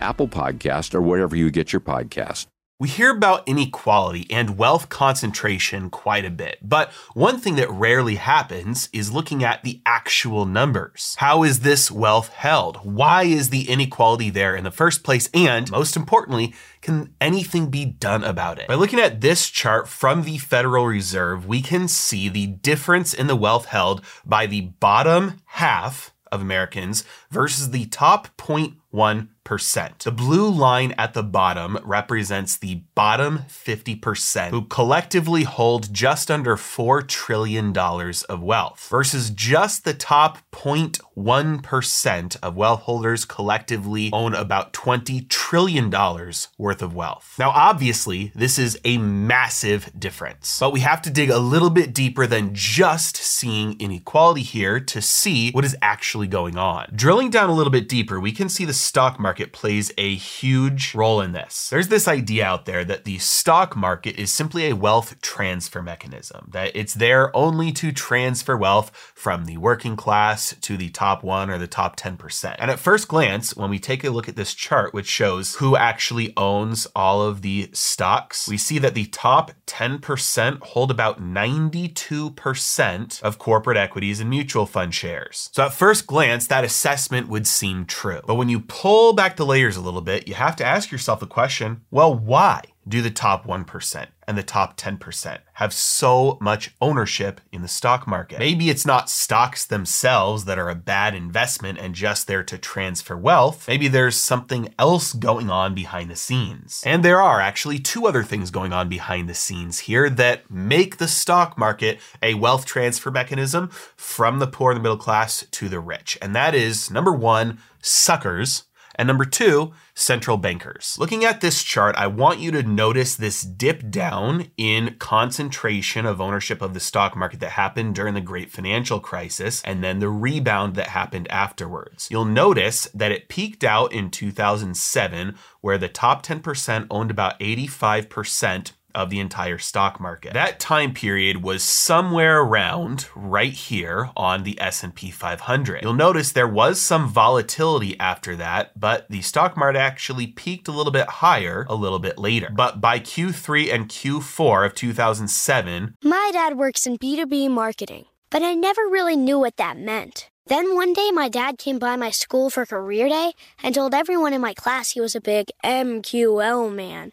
Apple Podcast, or wherever you get your podcast. We hear about inequality and wealth concentration quite a bit, but one thing that rarely happens is looking at the actual numbers. How is this wealth held? Why is the inequality there in the first place? And most importantly, can anything be done about it? By looking at this chart from the Federal Reserve, we can see the difference in the wealth held by the bottom half of Americans versus the top 0.1 the blue line at the bottom represents the bottom 50% who collectively hold just under $4 trillion of wealth versus just the top 0.1% of wealth holders collectively own about $20 trillion worth of wealth. Now, obviously, this is a massive difference, but we have to dig a little bit deeper than just seeing inequality here to see what is actually going on. Drilling down a little bit deeper, we can see the stock market market plays a huge role in this. There's this idea out there that the stock market is simply a wealth transfer mechanism, that it's there only to transfer wealth from the working class to the top one or the top 10%. And at first glance, when we take a look at this chart, which shows who actually owns all of the stocks, we see that the top 10% hold about 92% of corporate equities and mutual fund shares. So at first glance, that assessment would seem true. But when you pull back the layers a little bit, you have to ask yourself the question well, why do the top 1% and the top 10% have so much ownership in the stock market? Maybe it's not stocks themselves that are a bad investment and just there to transfer wealth. Maybe there's something else going on behind the scenes. And there are actually two other things going on behind the scenes here that make the stock market a wealth transfer mechanism from the poor and the middle class to the rich. And that is number one, suckers and number two, central bankers. Looking at this chart, I want you to notice this dip down in concentration of ownership of the stock market that happened during the great financial crisis and then the rebound that happened afterwards. You'll notice that it peaked out in 2007 where the top 10% owned about 85% of the entire stock market. That time period was somewhere around right here on the S&P 500. You'll notice there was some volatility after that, but the stock market actually peaked a little bit higher a little bit later. But by Q3 and Q4 of 2007, My dad works in B2B marketing, but I never really knew what that meant. Then one day, my dad came by my school for career day and told everyone in my class he was a big MQL man.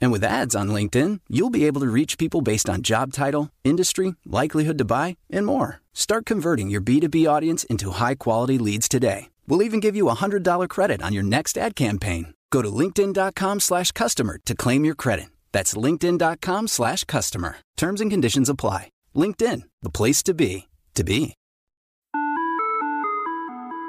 And with ads on LinkedIn, you'll be able to reach people based on job title, industry, likelihood to buy, and more. Start converting your B2B audience into high quality leads today. We'll even give you a $100 credit on your next ad campaign. Go to linkedin.com slash customer to claim your credit. That's linkedin.com slash customer. Terms and conditions apply. LinkedIn, the place to be, to be.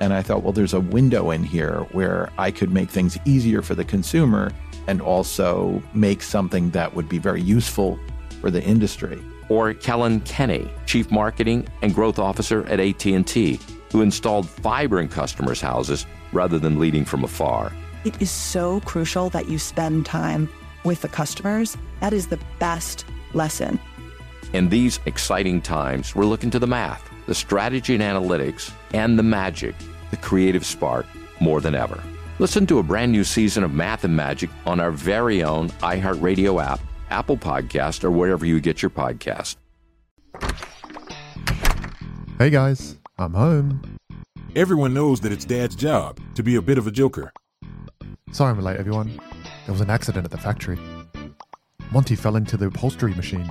And I thought, well, there's a window in here where I could make things easier for the consumer and also make something that would be very useful for the industry. Or Kellyn Kenny, Chief Marketing and Growth Officer at AT&T, who installed fiber in customers' houses rather than leading from afar. It is so crucial that you spend time with the customers. That is the best lesson. In these exciting times, we're looking to the math, the strategy and analytics, and the magic, the creative spark, more than ever. Listen to a brand new season of Math and Magic on our very own iHeartRadio app, Apple Podcast, or wherever you get your podcast. Hey guys, I'm home. Everyone knows that it's Dad's job to be a bit of a joker. Sorry I'm late, everyone. There was an accident at the factory. Monty fell into the upholstery machine.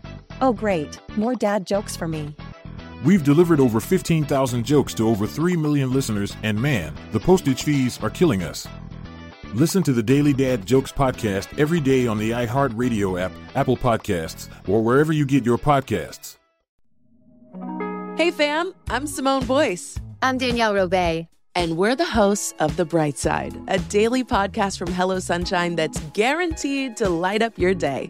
Oh, great. More dad jokes for me. We've delivered over 15,000 jokes to over 3 million listeners, and man, the postage fees are killing us. Listen to the Daily Dad Jokes podcast every day on the iHeartRadio app, Apple Podcasts, or wherever you get your podcasts. Hey, fam, I'm Simone Boyce. I'm Danielle Robay. And we're the hosts of The Bright Side, a daily podcast from Hello Sunshine that's guaranteed to light up your day.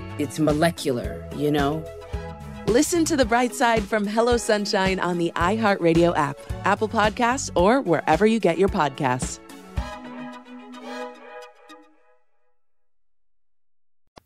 it's molecular, you know? Listen to the bright side from Hello Sunshine on the iHeartRadio app, Apple Podcasts, or wherever you get your podcasts.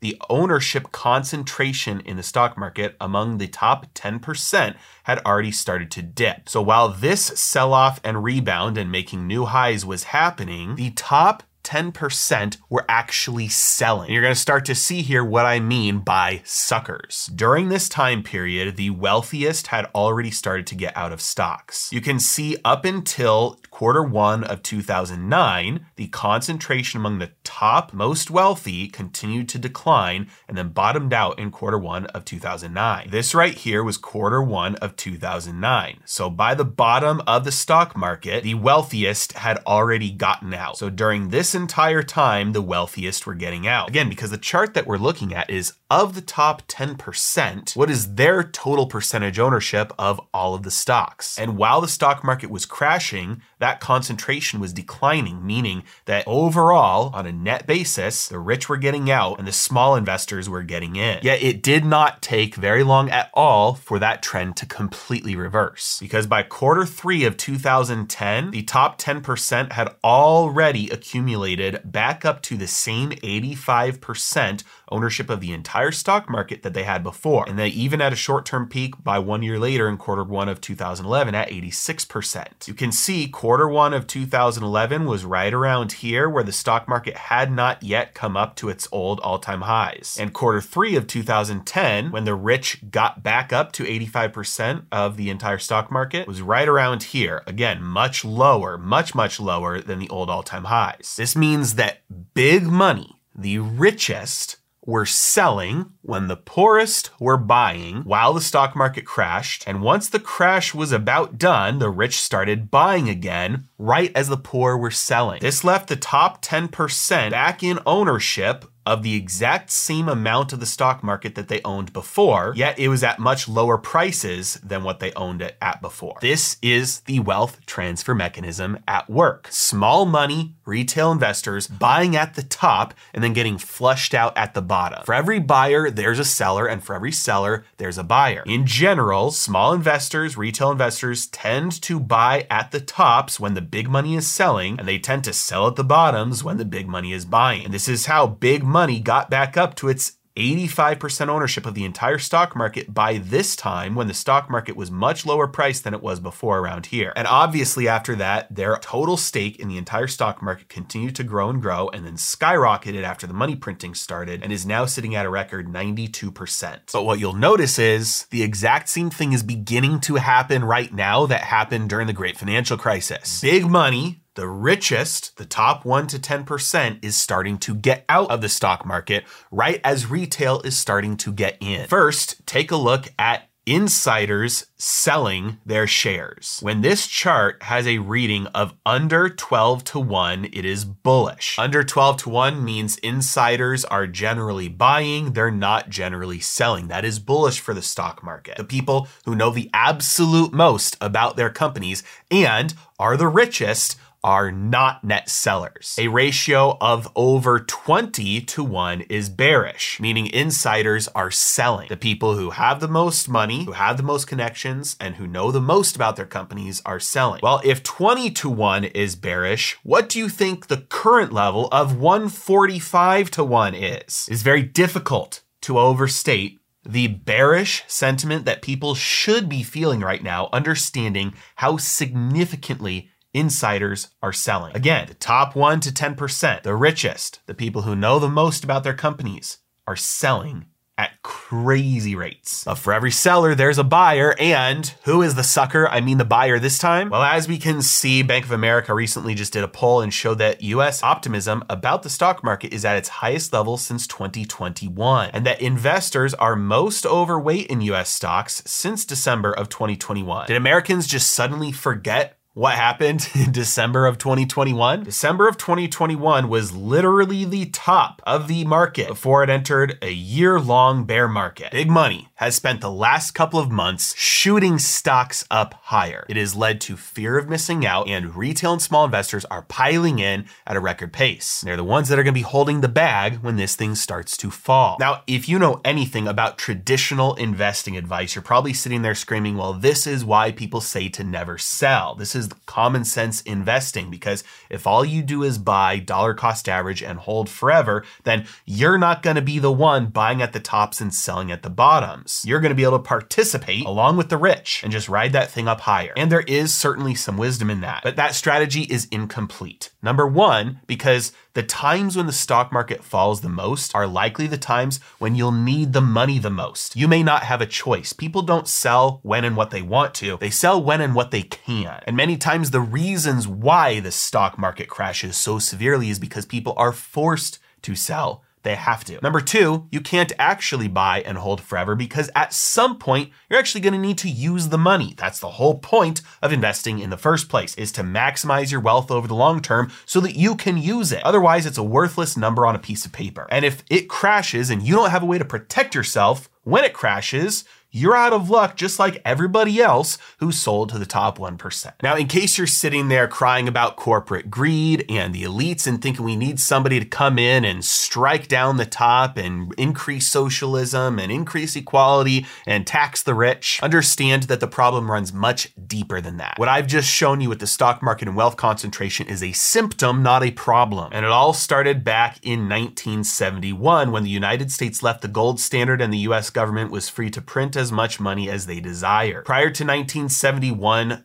the ownership concentration in the stock market among the top 10% had already started to dip. So while this sell off and rebound and making new highs was happening, the top 10% were actually selling. You're going to start to see here what I mean by suckers. During this time period, the wealthiest had already started to get out of stocks. You can see up until quarter one of 2009, the concentration among the top most wealthy continued to decline and then bottomed out in quarter one of 2009. This right here was quarter one of 2009. So by the bottom of the stock market, the wealthiest had already gotten out. So during this entire time, the wealthiest were getting out. Again, because the chart that we're looking at is of the top 10%, what is their total percentage ownership of all of the stocks? And while the stock market was crashing, that concentration was declining, meaning that overall, on a net basis, the rich were getting out and the small investors were getting in. Yet it did not take very long at all for that trend to completely reverse. Because by quarter three of 2010, the top 10% had already accumulated back up to the same 85% ownership of the entire stock market that they had before. And they even had a short term peak by one year later in quarter one of 2011 at 86%. You can see quarter one of 2011 was right around here where the stock market had not yet come up to its old all time highs. And quarter three of 2010, when the rich got back up to 85% of the entire stock market, was right around here. Again, much lower, much, much lower than the old all time highs. This means that big money, the richest, were selling when the poorest were buying while the stock market crashed. And once the crash was about done, the rich started buying again right as the poor were selling. This left the top 10% back in ownership of the exact same amount of the stock market that they owned before, yet it was at much lower prices than what they owned it at before. This is the wealth transfer mechanism at work. Small money, retail investors buying at the top and then getting flushed out at the bottom. For every buyer, there's a seller, and for every seller, there's a buyer. In general, small investors, retail investors tend to buy at the tops when the big money is selling, and they tend to sell at the bottoms when the big money is buying. And this is how big money got back up to its 85% ownership of the entire stock market by this time when the stock market was much lower priced than it was before around here. And obviously, after that, their total stake in the entire stock market continued to grow and grow and then skyrocketed after the money printing started and is now sitting at a record 92%. But what you'll notice is the exact same thing is beginning to happen right now that happened during the great financial crisis. Big money the richest, the top 1 to 10%, is starting to get out of the stock market right as retail is starting to get in. First, take a look at insiders selling their shares. When this chart has a reading of under 12 to 1, it is bullish. Under 12 to 1 means insiders are generally buying, they're not generally selling. That is bullish for the stock market. The people who know the absolute most about their companies and are the richest are not net sellers. A ratio of over 20 to 1 is bearish, meaning insiders are selling. The people who have the most money, who have the most connections, and who know the most about their companies are selling. Well, if 20 to 1 is bearish, what do you think the current level of 145 to 1 is? It's very difficult to overstate the bearish sentiment that people should be feeling right now, understanding how significantly insiders are selling. Again, the top 1 to 10%, the richest, the people who know the most about their companies, are selling at crazy rates. But for every seller, there's a buyer. And who is the sucker? I mean, the buyer this time? Well, as we can see, Bank of America recently just did a poll and showed that US optimism about the stock market is at its highest level since 2021, and that investors are most overweight in US stocks since December of 2021. Did Americans just suddenly forget what happened in December of 2021? December of 2021 was literally the top of the market before it entered a year long bear market. Big money has spent the last couple of months shooting stocks up higher. It has led to fear of missing out, and retail and small investors are piling in at a record pace. They're the ones that are going to be holding the bag when this thing starts to fall. Now, if you know anything about traditional investing advice, you're probably sitting there screaming, well, this is why people say to never sell. This is common sense investing because if all you do is buy dollar cost average and hold forever, then you're not going to be the one buying at the tops and selling at the bottom. You're going to be able to participate along with the rich and just ride that thing up higher. And there is certainly some wisdom in that, but that strategy is incomplete. Number one, because the times when the stock market falls the most are likely the times when you'll need the money the most. You may not have a choice. People don't sell when and what they want to, they sell when and what they can. And many times the reasons why the stock market crashes so severely is because people are forced to sell they have to. Number two, you can't actually buy and hold forever because at some point you're actually going to need to use the money. That's the whole point of investing in the first place is to maximize your wealth over the long term so that you can use it. Otherwise, it's a worthless number on a piece of paper. And if it crashes and you don't have a way to protect yourself when it crashes, you're out of luck just like everybody else who sold to the top 1%. Now, in case you're sitting there crying about corporate greed and the elites and thinking we need somebody to come in and strike down the top and increase socialism and increase equality and tax the rich, understand that the problem runs much deeper than that. What I've just shown you with the stock market and wealth concentration is a symptom, not a problem. And it all started back in 1971 when the United States left the gold standard and the US government was free to print as as much money as they desire. Prior to 1971,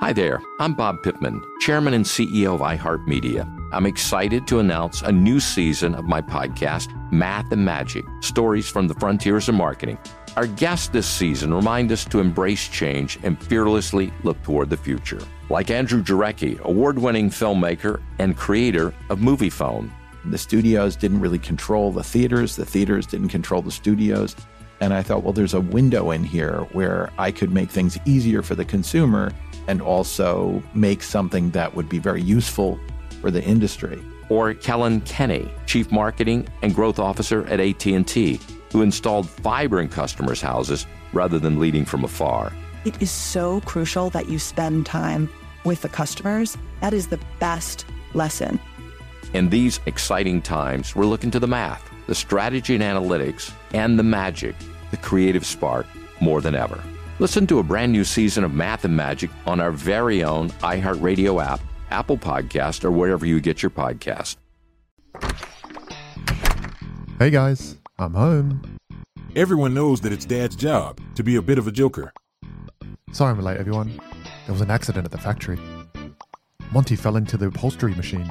Hi there, I'm Bob Pittman, Chairman and CEO of iHeartMedia. I'm excited to announce a new season of my podcast, Math and Magic Stories from the Frontiers of Marketing. Our guests this season remind us to embrace change and fearlessly look toward the future. Like Andrew Jarecki, award winning filmmaker and creator of Moviefone. The studios didn't really control the theaters, the theaters didn't control the studios. And I thought, well, there's a window in here where I could make things easier for the consumer and also make something that would be very useful for the industry. Or Kellyn Kenny, Chief Marketing and Growth Officer at AT&T, who installed fiber in customers' houses rather than leading from afar. It is so crucial that you spend time with the customers. That is the best lesson. In these exciting times, we're looking to the math, the strategy and analytics, and the magic, the creative spark, more than ever. Listen to a brand new season of Math and Magic on our very own iHeartRadio app, Apple Podcast, or wherever you get your podcast. Hey guys, I'm home. Everyone knows that it's Dad's job to be a bit of a joker. Sorry I'm late, everyone. There was an accident at the factory. Monty fell into the upholstery machine.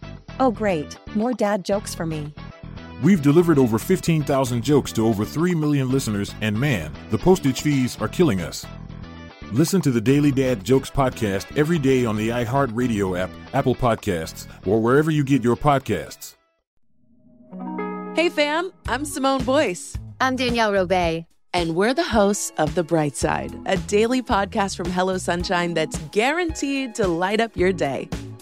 Oh, great. More dad jokes for me. We've delivered over 15,000 jokes to over 3 million listeners, and man, the postage fees are killing us. Listen to the Daily Dad Jokes podcast every day on the iHeartRadio app, Apple Podcasts, or wherever you get your podcasts. Hey, fam, I'm Simone Boyce. I'm Danielle Robay. And we're the hosts of The Bright Side, a daily podcast from Hello Sunshine that's guaranteed to light up your day.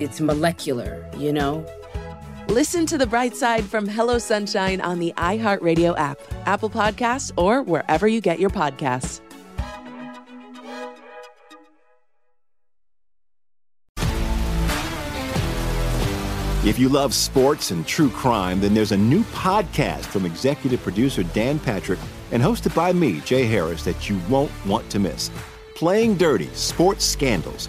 it's molecular, you know? Listen to the bright side from Hello Sunshine on the iHeartRadio app, Apple Podcasts, or wherever you get your podcasts. If you love sports and true crime, then there's a new podcast from executive producer Dan Patrick and hosted by me, Jay Harris, that you won't want to miss. Playing Dirty Sports Scandals.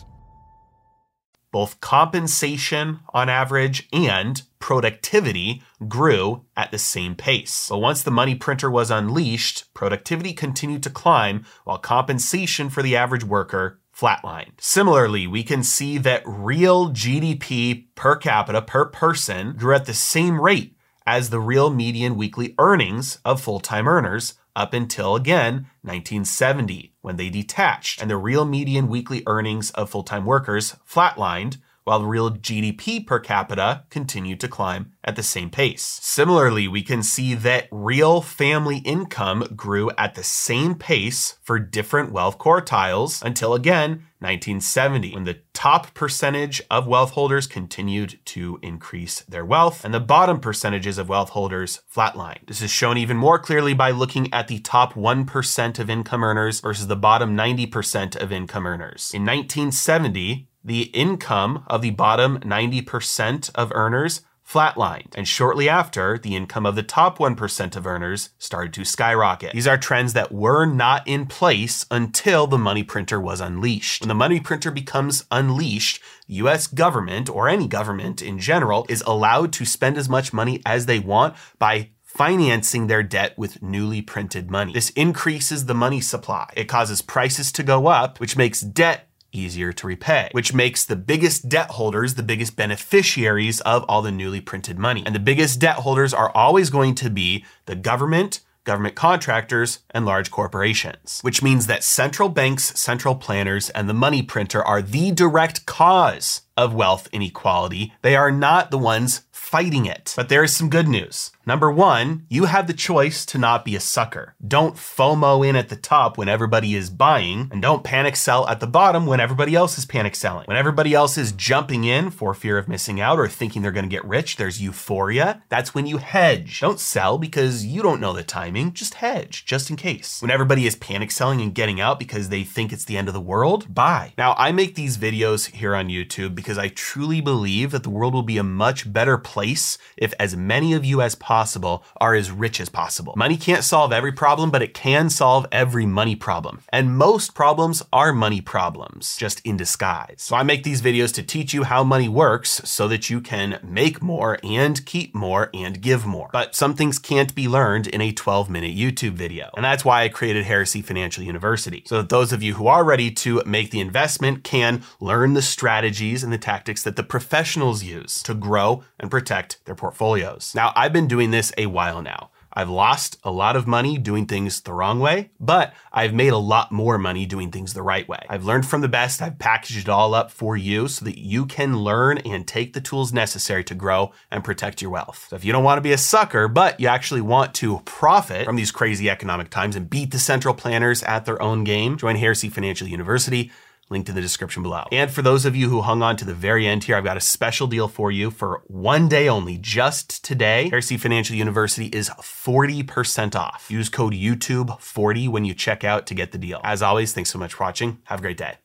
Both compensation on average and productivity grew at the same pace. But once the money printer was unleashed, productivity continued to climb while compensation for the average worker flatlined. Similarly, we can see that real GDP per capita per person grew at the same rate as the real median weekly earnings of full time earners up until again 1970 when they detached and the real median weekly earnings of full time workers flatlined while real GDP per capita continued to climb at the same pace. Similarly, we can see that real family income grew at the same pace for different wealth quartiles until again 1970, when the top percentage of wealth holders continued to increase their wealth and the bottom percentages of wealth holders flatlined. This is shown even more clearly by looking at the top 1% of income earners versus the bottom 90% of income earners. In 1970, the income of the bottom 90% of earners flatlined. And shortly after, the income of the top 1% of earners started to skyrocket. These are trends that were not in place until the money printer was unleashed. When the money printer becomes unleashed, US government, or any government in general, is allowed to spend as much money as they want by financing their debt with newly printed money. This increases the money supply. It causes prices to go up, which makes debt easier to repay, which makes the biggest debt holders the biggest beneficiaries of all the newly printed money. And the biggest debt holders are always going to be the government, government contractors, and large corporations, which means that central banks, central planners, and the money printer are the direct cause of wealth inequality. They are not the ones fighting it. But there is some good news. Number one, you have the choice to not be a sucker. Don't FOMO in at the top when everybody is buying, and don't panic sell at the bottom when everybody else is panic selling. When everybody else is jumping in for fear of missing out or thinking they're to get rich, there's euphoria. That's when you hedge. Don't sell because you don't know the timing. Just hedge, just in case. When everybody is panic selling and getting out because they think it's the end of the world, buy. Now, I make these videos here on YouTube because I truly believe that the world will be a much better place if as many of you as possible are as rich as possible. Money can't solve every problem, but it can solve every money problem. And most problems are money problems, just in disguise. So I make these videos to teach you how money works so that you can make more and keep more and give more. But some things can't be learned in a 12 minute YouTube video. And that's why I created Heresy Financial University. So that those of you who are ready to make the investment can learn the strategies and the tactics that the professionals use to grow and protect their portfolios. Now, I've been doing this a while now. I've lost a lot of money doing things the wrong way, but I've made a lot more money doing things the right way. I've learned from the best. I've packaged it all up for you so that you can learn and take the tools necessary to grow and protect your wealth. So if you don't want to be a sucker, but you actually want to profit from these crazy economic times and beat the central planners at their own game, join Heresy Financial University linked in the description below. And for those of you who hung on to the very end here, I've got a special deal for you for one day only, just today. Heresy Financial University is 40% off. Use code YouTube40 when you check out to get the deal. As always, thanks so much for watching. Have a great day.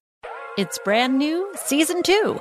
It's brand new, season two.